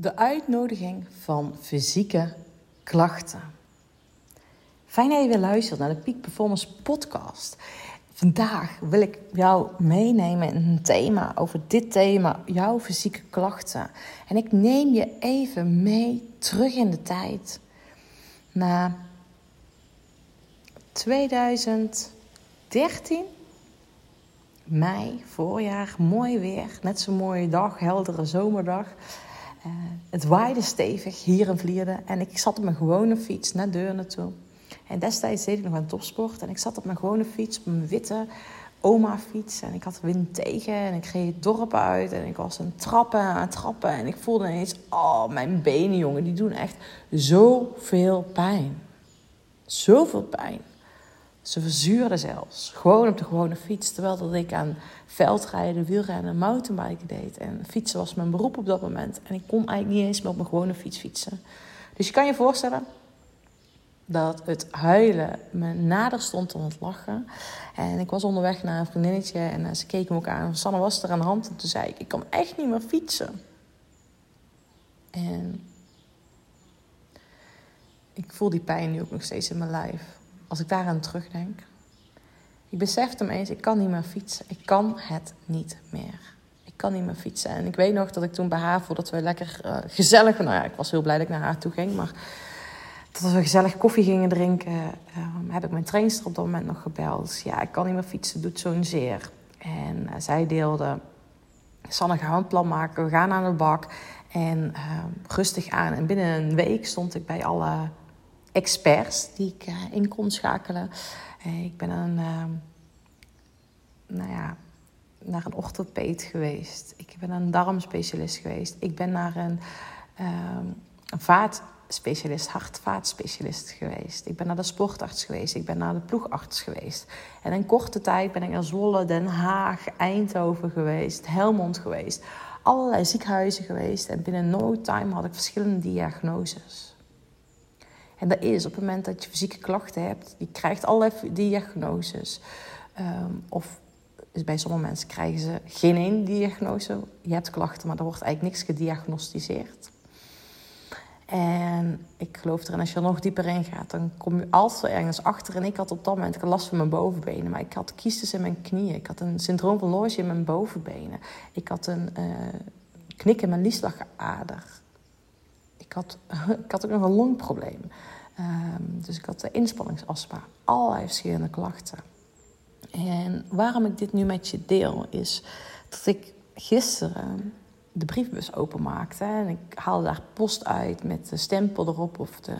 De uitnodiging van fysieke klachten. Fijn dat je weer luistert naar de Peak Performance Podcast. Vandaag wil ik jou meenemen in een thema over dit thema, jouw fysieke klachten. En ik neem je even mee terug in de tijd naar 2013, mei, voorjaar, mooi weer, net zo'n mooie dag, heldere zomerdag. Uh, het waaide stevig hier in Vlierden en ik zat op mijn gewone fiets naar Deurne toe. En destijds deed ik nog aan topsport en ik zat op mijn gewone fiets, op mijn witte oma-fiets. En ik had wind tegen en ik reed het dorp uit en ik was aan trappen aan trappen. En ik voelde ineens, oh, mijn benen, jongen, die doen echt zoveel pijn. Zoveel pijn. Ze verzuurden zelfs. Gewoon op de gewone fiets. Terwijl dat ik aan veldrijden, wielrennen, mountainbiken deed. En fietsen was mijn beroep op dat moment. En ik kon eigenlijk niet eens meer op mijn gewone fiets fietsen. Dus je kan je voorstellen dat het huilen me nader stond dan het lachen. En ik was onderweg naar een vriendinnetje en eh, ze keken me ook aan. Sanne was er aan de hand en toen zei ik, ik kan echt niet meer fietsen. En ik voel die pijn nu ook nog steeds in mijn lijf. Als ik daaraan terugdenk. Ik besefte me eens, ik kan niet meer fietsen. Ik kan het niet meer. Ik kan niet meer fietsen. En ik weet nog dat ik toen bij haar, voordat we lekker uh, gezellig... Nou ja, ik was heel blij dat ik naar haar toe ging, maar... Dat we gezellig koffie gingen drinken, uh, heb ik mijn trainster op dat moment nog gebeld. Ja, ik kan niet meer fietsen, doet zo'n zeer. En uh, zij deelde, Sanne, gaan we een plan maken, we gaan aan de bak. En rustig aan. En binnen een week stond ik bij alle experts die ik in kon schakelen. ik ben een nou ja, naar een orthopeed geweest. Ik ben een darmspecialist geweest. Ik ben naar een, um, een vaatspecialist, hartvaatspecialist geweest. Ik ben naar de sportarts geweest. Ik ben naar de ploegarts geweest. En in korte tijd ben ik naar Zwolle, Den Haag, Eindhoven geweest, Helmond geweest. Allerlei ziekenhuizen geweest. En binnen no time had ik verschillende diagnoses. En dat is op het moment dat je fysieke klachten hebt, je krijgt allerlei diagnoses. Um, of bij sommige mensen krijgen ze geen één diagnose. Je hebt klachten, maar er wordt eigenlijk niks gediagnosticeerd. En ik geloof erin, als je er nog dieper in gaat, dan kom je altijd ergens achter. En ik had op dat moment last van mijn bovenbenen, maar ik had kiestes in mijn knieën. Ik had een syndroom van Loge in mijn bovenbenen. Ik had een uh, knik in mijn lieslagader. Ik had, ik had ook nog een longprobleem. Um, dus ik had inspanningsastma. Allerlei verschillende klachten. En waarom ik dit nu met je deel is dat ik gisteren de briefbus openmaakte. En ik haalde daar post uit met de stempel erop. Of de,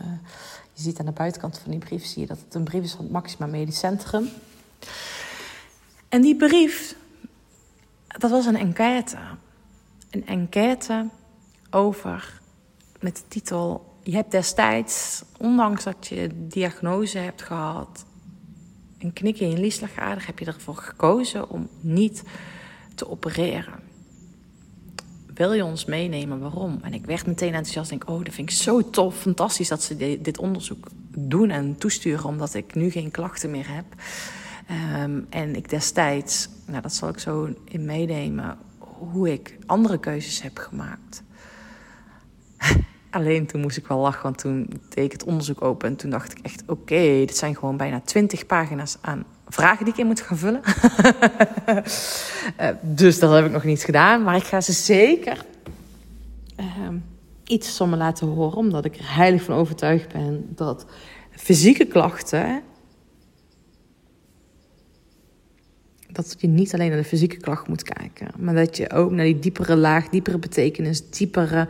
je ziet aan de buitenkant van die brief zie je dat het een brief is van het Maxima Medisch Centrum. En die brief, dat was een enquête. Een enquête over, met de titel... Je hebt destijds, ondanks dat je diagnose hebt gehad een knik in je lieslagader heb je ervoor gekozen om niet te opereren. Wil je ons meenemen waarom? En ik werd meteen enthousiast. Denk, oh, dat vind ik zo tof, fantastisch dat ze dit onderzoek doen en toesturen, omdat ik nu geen klachten meer heb. Um, en ik destijds, nou dat zal ik zo in meenemen, hoe ik andere keuzes heb gemaakt. Alleen toen moest ik wel lachen, want toen deed ik het onderzoek open en toen dacht ik echt: oké, dit zijn gewoon bijna 20 pagina's aan vragen die ik in moet gaan vullen. uh, dus dat heb ik nog niet gedaan, maar ik ga ze zeker uh, iets van me laten horen, omdat ik er heilig van overtuigd ben dat fysieke klachten. Dat je niet alleen naar de fysieke klacht moet kijken, maar dat je ook naar die diepere laag, diepere betekenis, diepere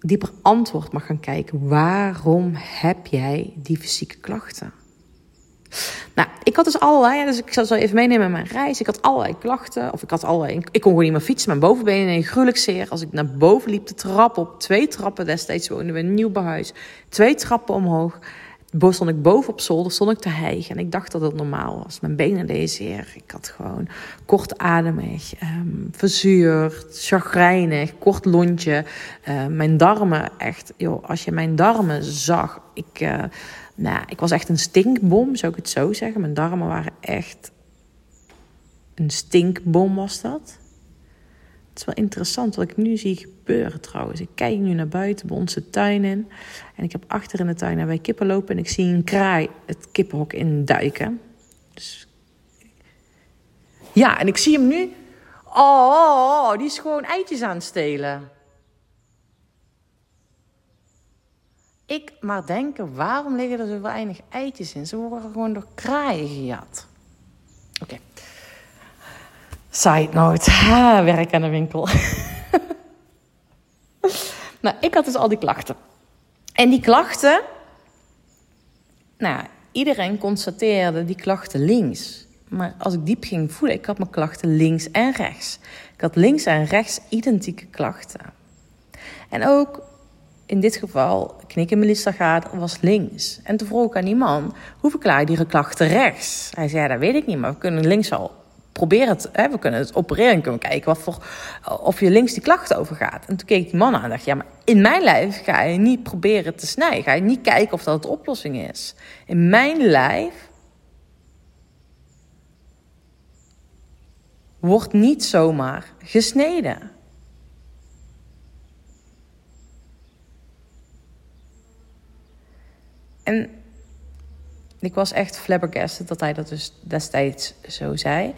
dieper antwoord mag gaan kijken. Waarom heb jij die fysieke klachten? Nou, ik had dus allerlei, dus ik zal zo even meenemen in mijn reis. Ik had allerlei klachten, of ik had allerlei, ik kon gewoon niet meer fietsen. Mijn bovenbenen gruwelijk zeer. Als ik naar boven liep, de trap op, twee trappen destijds woonden we in een nieuw behuis. Twee trappen omhoog stond ik boven op zolder, stond ik te hijgen. En ik dacht dat het normaal was. Mijn benen deden zeer. Ik had gewoon kortademig, um, verzuurd, chagrijnig, kort lontje. Uh, mijn darmen, echt, joh, als je mijn darmen zag. Ik, uh, nou, ik was echt een stinkbom, zou ik het zo zeggen. Mijn darmen waren echt een stinkbom, was dat. Is wel interessant wat ik nu zie gebeuren trouwens. Ik kijk nu naar buiten bij onze tuin in. En ik heb achter in de tuin naar bij kippen lopen. En ik zie een kraai het kippenhok in duiken. Dus... Ja, en ik zie hem nu. Oh, die is gewoon eitjes aan het stelen. Ik maar denken, waarom liggen er zo weinig eitjes in? Ze worden gewoon door kraaien gejat. Oké. Side note, werk aan de winkel. nou, ik had dus al die klachten. En die klachten, nou, iedereen constateerde die klachten links. Maar als ik diep ging voelen, ik had mijn klachten links en rechts. Ik had links en rechts identieke klachten. En ook in dit geval, knikken Melissa gaat, was links. En toen vroeg ik aan die man, hoe verklaar je die klachten rechts? Hij zei, dat weet ik niet, maar we kunnen links al proberen het, hè, we kunnen het opereren en kunnen kijken wat voor, of je links die klachten overgaat. En toen keek die man aan en dacht, ja, maar in mijn lijf ga je niet proberen te snijden. Ga je niet kijken of dat de oplossing is. In mijn lijf wordt niet zomaar gesneden. En ik was echt flabbergasted dat hij dat dus destijds zo zei.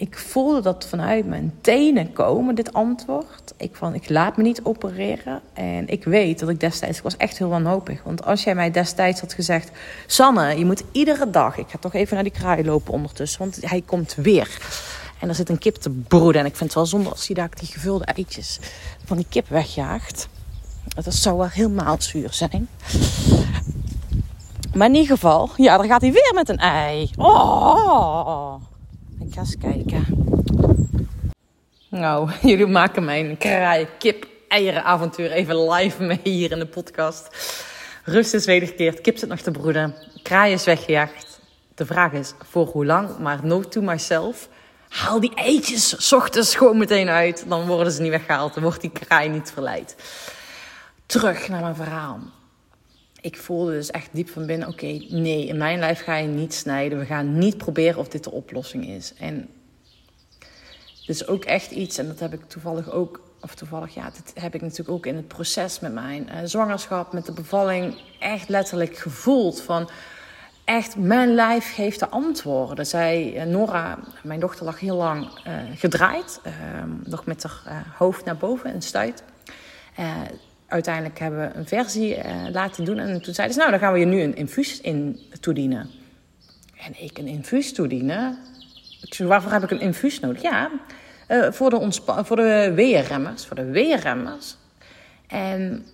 Ik voelde dat vanuit mijn tenen komen, dit antwoord. Ik van, ik laat me niet opereren. En ik weet dat ik destijds, ik was echt heel wanhopig. Want als jij mij destijds had gezegd... Sanne, je moet iedere dag... Ik ga toch even naar die kraai lopen ondertussen, want hij komt weer. En er zit een kip te broeden. En ik vind het wel zonde als hij daar die gevulde eitjes van die kip wegjaagt. Dat zou wel helemaal zuur zijn. Maar in ieder geval, ja, dan gaat hij weer met een ei. Oh, ik ga eens kijken. Nou, jullie maken mijn kraai kip eieren avontuur even live mee hier in de podcast. Rust is wedergekeerd, kip zit nog te broeden, kraai is weggejaagd. De vraag is voor hoe lang, maar note to myself. Haal die eitjes s ochtends gewoon meteen uit. Dan worden ze niet weggehaald. Dan wordt die kraai niet verleid. Terug naar mijn verhaal ik voelde dus echt diep van binnen: oké, nee, in mijn lijf ga je niet snijden. We gaan niet proberen of dit de oplossing is. En dit is ook echt iets, en dat heb ik toevallig ook, of toevallig, ja, dit heb ik natuurlijk ook in het proces met mijn uh, zwangerschap, met de bevalling, echt letterlijk gevoeld van. Echt, mijn lijf geeft de antwoorden. Zij, uh, Nora, mijn dochter, lag heel lang uh, gedraaid. Ehm, nog met haar hoofd naar boven en stuit uiteindelijk hebben we een versie uh, laten doen. En toen zeiden ze, nou, dan gaan we je nu een infuus in toedienen. En ik een infuus toedienen? Waarvoor heb ik een infuus nodig? Ja, uh, voor, de voor de weerremmers. Voor de weerremmers. En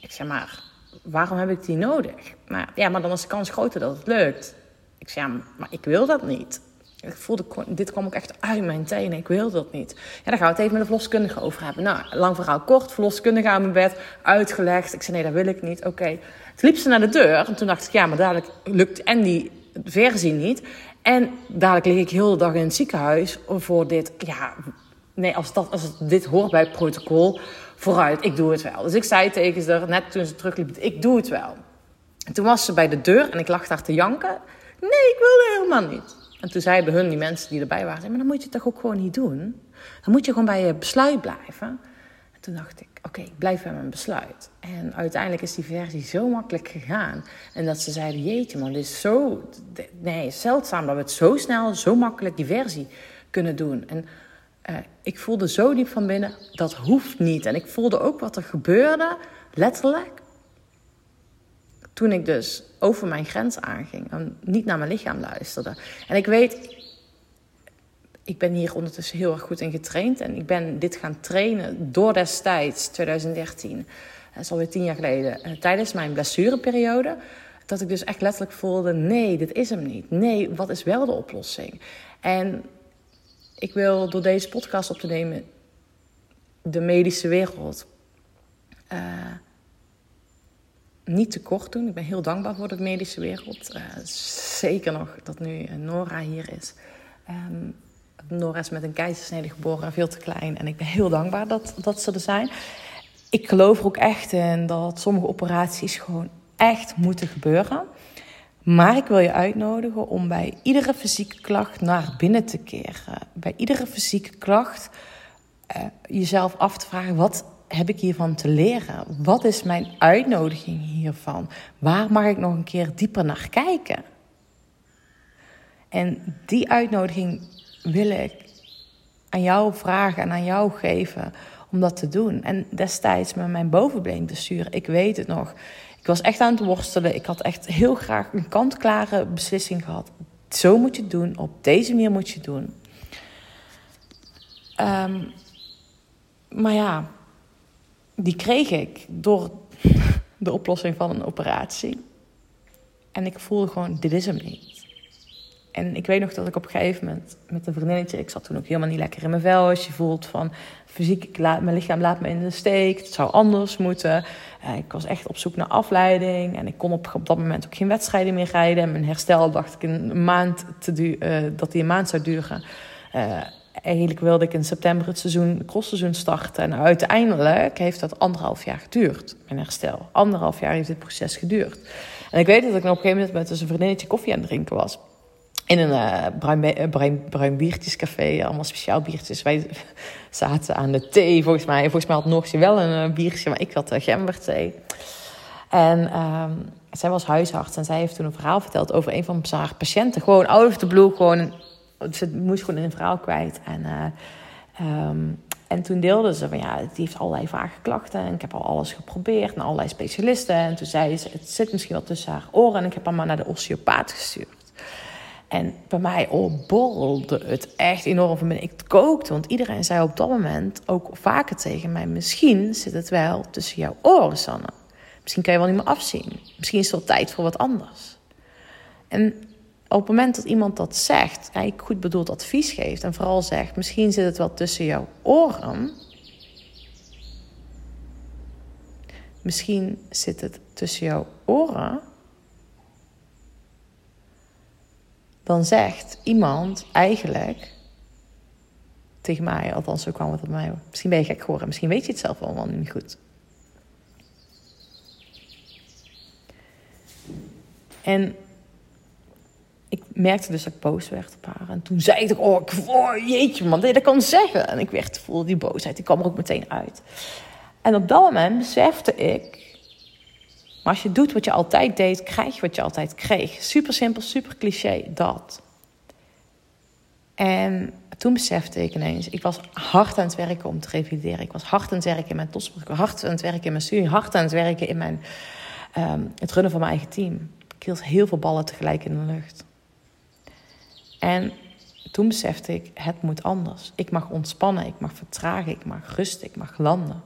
ik zeg maar, waarom heb ik die nodig? Maar ja, maar dan is de kans groter dat het lukt. Ik zeg, ja, maar ik wil dat niet. Ik voelde, dit kwam ook echt uit mijn tenen. Ik wilde dat niet. Ja, daar gaan we het even met de verloskundige over hebben. Nou, lang verhaal kort. Verloskundige aan mijn bed. Uitgelegd. Ik zei, nee, dat wil ik niet. Oké. Toen liep ze naar de deur. En toen dacht ik, ja, maar dadelijk lukt en die versie niet. En dadelijk lig ik heel de dag in het ziekenhuis voor dit. Ja, nee, als, dat, als dit hoort bij het protocol, vooruit. Ik doe het wel. Dus ik zei tegen ze, net toen ze terugliep, ik doe het wel. En toen was ze bij de deur en ik lag daar te janken. Nee, ik wilde helemaal niet. En toen zeiden hun, die mensen die erbij waren, maar dan moet je toch ook gewoon niet doen? Dan moet je gewoon bij je besluit blijven. En toen dacht ik, oké, ik blijf bij mijn besluit. En uiteindelijk is die versie zo makkelijk gegaan. En dat ze zeiden, jeetje man, dit is zo... Nee, zeldzaam dat we het zo snel, zo makkelijk die versie kunnen doen. En uh, ik voelde zo diep van binnen, dat hoeft niet. En ik voelde ook wat er gebeurde, letterlijk toen ik dus over mijn grens aanging en niet naar mijn lichaam luisterde. En ik weet, ik ben hier ondertussen heel erg goed in getraind en ik ben dit gaan trainen door destijds, 2013, dat is alweer tien jaar geleden, eh, tijdens mijn blessureperiode. Dat ik dus echt letterlijk voelde: nee, dit is hem niet. Nee, wat is wel de oplossing? En ik wil door deze podcast op te nemen de medische wereld. Uh, niet te kort doen. Ik ben heel dankbaar voor de medische wereld. Uh, zeker nog dat nu eh, Nora hier is. Um, Nora is met een keizersnede geboren, veel te klein. En ik ben heel dankbaar dat, dat ze er zijn. Ik geloof er ook echt in dat sommige operaties gewoon echt moeten gebeuren. Maar ik wil je uitnodigen om bij iedere fysieke klacht naar binnen te keren. Bij iedere fysieke klacht uh, jezelf af te vragen: wat heb ik hiervan te leren? Wat is mijn uitnodiging hiervan? Waar mag ik nog een keer dieper naar kijken? En die uitnodiging wil ik aan jou vragen en aan jou geven om dat te doen. En destijds met mijn bovenbeen te sturen, ik weet het nog. Ik was echt aan het worstelen. Ik had echt heel graag een kant-klare beslissing gehad. Zo moet je het doen, op deze manier moet je het doen. Um, maar ja, die kreeg ik door de oplossing van een operatie. En ik voelde gewoon, dit is hem niet. En ik weet nog dat ik op een gegeven moment met een vriendinnetje... ik zat toen ook helemaal niet lekker in mijn vel. Als je voelt van, fysiek, ik laat, mijn lichaam laat me in de steek. Het zou anders moeten. Uh, ik was echt op zoek naar afleiding. En ik kon op, op dat moment ook geen wedstrijden meer rijden. En mijn herstel dacht ik een maand te du uh, dat die een maand zou duren. Uh, eigenlijk wilde ik in september het seizoen, crossseizoen starten. En uiteindelijk heeft dat anderhalf jaar geduurd, mijn herstel. Anderhalf jaar heeft dit proces geduurd. En ik weet dat ik op een gegeven moment met dus een vriendinnetje koffie aan het drinken was. In een uh, bruin, bruin, bruin biertjescafé, allemaal speciaal biertjes. Wij zaten aan de thee, volgens mij. Volgens mij had Noortje wel een uh, biertje, maar ik had uh, gemberthee. En uh, zij was huisarts en zij heeft toen een verhaal verteld over een van haar patiënten. Gewoon out of the blue, gewoon ze moest gewoon een verhaal kwijt. En, uh, um, en toen deelde ze van ja, die heeft allerlei vage klachten. En ik heb al alles geprobeerd naar allerlei specialisten. En toen zei ze, het zit misschien wel tussen haar oren. En ik heb haar maar naar de osteopaat gestuurd. En bij mij oh, borrelde het echt enorm van binnen. Ik kookte, want iedereen zei op dat moment ook vaker tegen mij... misschien zit het wel tussen jouw oren, Sanne. Misschien kan je wel niet meer afzien. Misschien is het wel tijd voor wat anders. En op het moment dat iemand dat zegt, ik goed bedoeld advies geeft en vooral zegt: misschien zit het wel tussen jouw oren. Misschien zit het tussen jouw oren. Dan zegt iemand eigenlijk tegen mij, althans zo kwam het op mij. Misschien ben je gek geworden, misschien weet je het zelf allemaal niet goed. En ik merkte dus dat ik boos werd op haar. En toen zei ik, oh, oh jeetje man, dat kan zeggen. En ik werd, voelde die boosheid, die kwam er ook meteen uit. En op dat moment besefte ik... Maar als je doet wat je altijd deed, krijg je wat je altijd kreeg. Super simpel, super cliché, dat. En toen besefte ik ineens, ik was hard aan het werken om te revalideren. Ik was hard aan het werken in mijn topsport. Hard aan het werken in mijn studie. Hard aan het werken in mijn, um, het runnen van mijn eigen team. Ik hield heel veel ballen tegelijk in de lucht. En toen besefte ik, het moet anders. Ik mag ontspannen, ik mag vertragen, ik mag rusten, ik mag landen.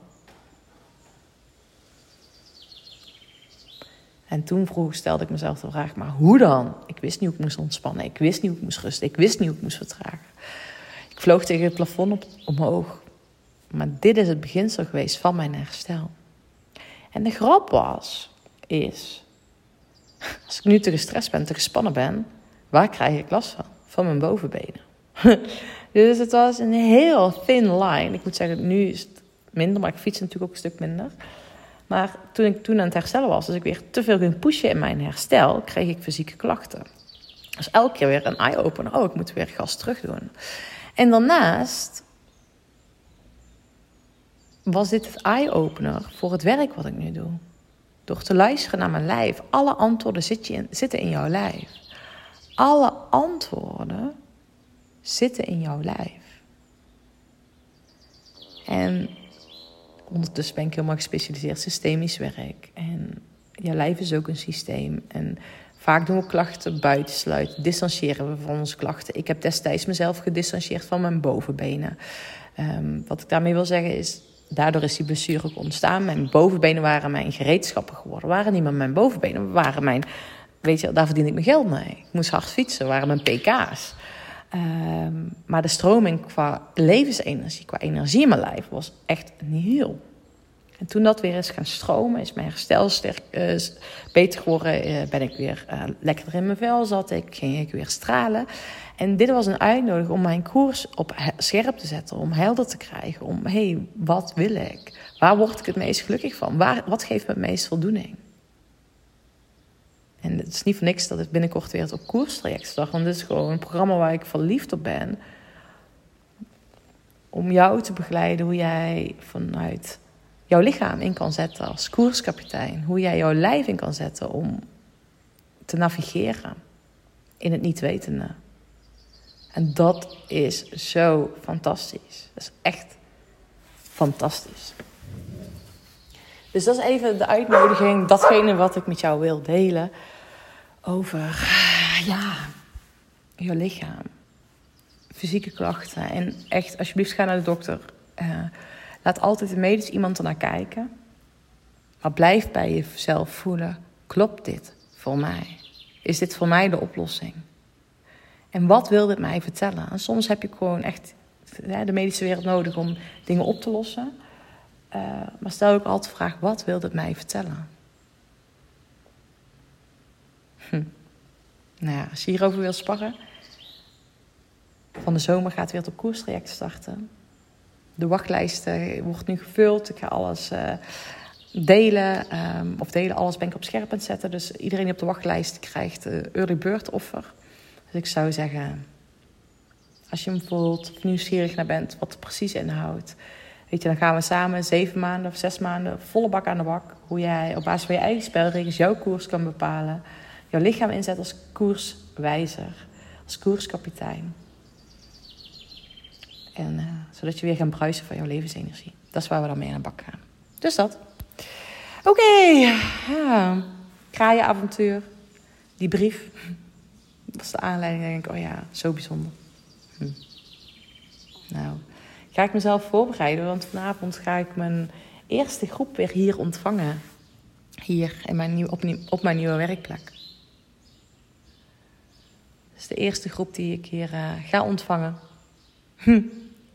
En toen vroeg, stelde ik mezelf de vraag, maar hoe dan? Ik wist niet hoe ik moest ontspannen, ik wist niet hoe ik moest rusten, ik wist niet hoe ik moest vertragen. Ik vloog tegen het plafond op, omhoog. Maar dit is het beginsel geweest van mijn herstel. En de grap was, is, als ik nu te gestrest ben, te gespannen ben, waar krijg ik last van? Van mijn bovenbenen. dus het was een heel thin line. Ik moet zeggen, nu is het minder, maar ik fiets natuurlijk ook een stuk minder. Maar toen ik toen aan het herstellen was, dus ik weer te veel ging pushen in mijn herstel, kreeg ik fysieke klachten. Dus elke keer weer een eye-opener. Oh, ik moet weer gas terug doen. En daarnaast was dit het eye-opener voor het werk wat ik nu doe. Door te luisteren naar mijn lijf. Alle antwoorden zitten in jouw lijf. Alle antwoorden zitten in jouw lijf. En ondertussen ben ik helemaal gespecialiseerd systemisch werk. En je lijf is ook een systeem. En vaak doen we klachten buitensluiten, distancieren we van onze klachten. Ik heb destijds mezelf gedistanceerd van mijn bovenbenen. Um, wat ik daarmee wil zeggen is, daardoor is die blessure ook ontstaan. Mijn bovenbenen waren mijn gereedschappen geworden. Waren niet meer mijn bovenbenen, waren mijn weet je, daar verdien ik mijn geld mee. Ik moest hard fietsen, waren mijn pk's. Ehm, maar de stroming qua levensenergie, qua energie in mijn lijf was echt heel. En toen dat weer is gaan stromen, is mijn herstel uh, beter geworden. Uh, ben ik weer uh, lekkerder in mijn vel zat ik, ging ik weer stralen. En dit was een uitnodiging om mijn koers op scherp te zetten, om helder te krijgen. Om, hé, hey, wat wil ik? Waar word ik het meest gelukkig van? Waar, wat geeft me het meest voldoening? En het is niet voor niks dat het binnenkort weer op koerstraject start. Want dit is gewoon een programma waar ik verliefd op ben. om jou te begeleiden hoe jij vanuit jouw lichaam in kan zetten als koerskapitein. Hoe jij jouw lijf in kan zetten om te navigeren in het niet wetende. En dat is zo fantastisch. Dat is echt fantastisch. Dus dat is even de uitnodiging, datgene wat ik met jou wil delen over ja, je lichaam, fysieke klachten. En echt, alsjeblieft, ga naar de dokter. Uh, laat altijd een medisch iemand ernaar kijken. Maar blijf bij jezelf voelen: klopt dit voor mij? Is dit voor mij de oplossing? En wat wil dit mij vertellen? En soms heb je gewoon echt de medische wereld nodig om dingen op te lossen. Uh, maar stel ook altijd de vraag: wat wil dit mij vertellen? Hm. Nou ja, als je hierover wil sparren, van de zomer gaat weer het koerstraject starten. De wachtlijst wordt nu gevuld. Ik ga alles uh, delen. Um, of delen, alles ben ik op scherp aan het zetten. Dus iedereen die op de wachtlijst krijgt uh, early bird offer. Dus ik zou zeggen, als je hem voelt nieuwsgierig naar bent, wat het precies inhoudt. Weet je, dan gaan we samen zeven maanden of zes maanden volle bak aan de bak. Hoe jij op basis van je eigen spelregels jouw koers kan bepalen. Jouw lichaam inzet als koerswijzer, als koerskapitein. En uh, zodat je weer gaat bruisen van jouw levensenergie. Dat is waar we dan mee aan de bak gaan. Dus dat. Oké, okay. kraaienavontuur. Die brief. was de aanleiding. Denk ik, oh ja, zo bijzonder. Hm. Nou, ga ik mezelf voorbereiden. Want vanavond ga ik mijn eerste groep weer hier ontvangen. Hier in mijn nieuw, op mijn nieuwe werkplek. Dat is de eerste groep die ik hier uh, ga ontvangen. Hm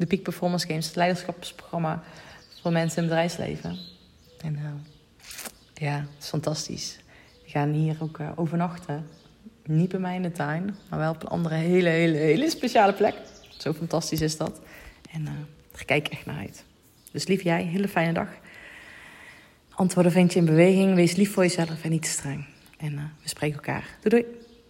de Peak Performance Games, het leiderschapsprogramma voor mensen in het bedrijfsleven. En uh, ja, het is fantastisch. We gaan hier ook uh, overnachten. Niet bij mij in de tuin, maar wel op een andere hele, hele, hele speciale plek. Zo fantastisch is dat. En daar kijk ik echt naar uit. Dus lief jij, hele fijne dag. Antwoorden vind je in beweging. Wees lief voor jezelf en niet te streng. En we spreken elkaar. Doei doei.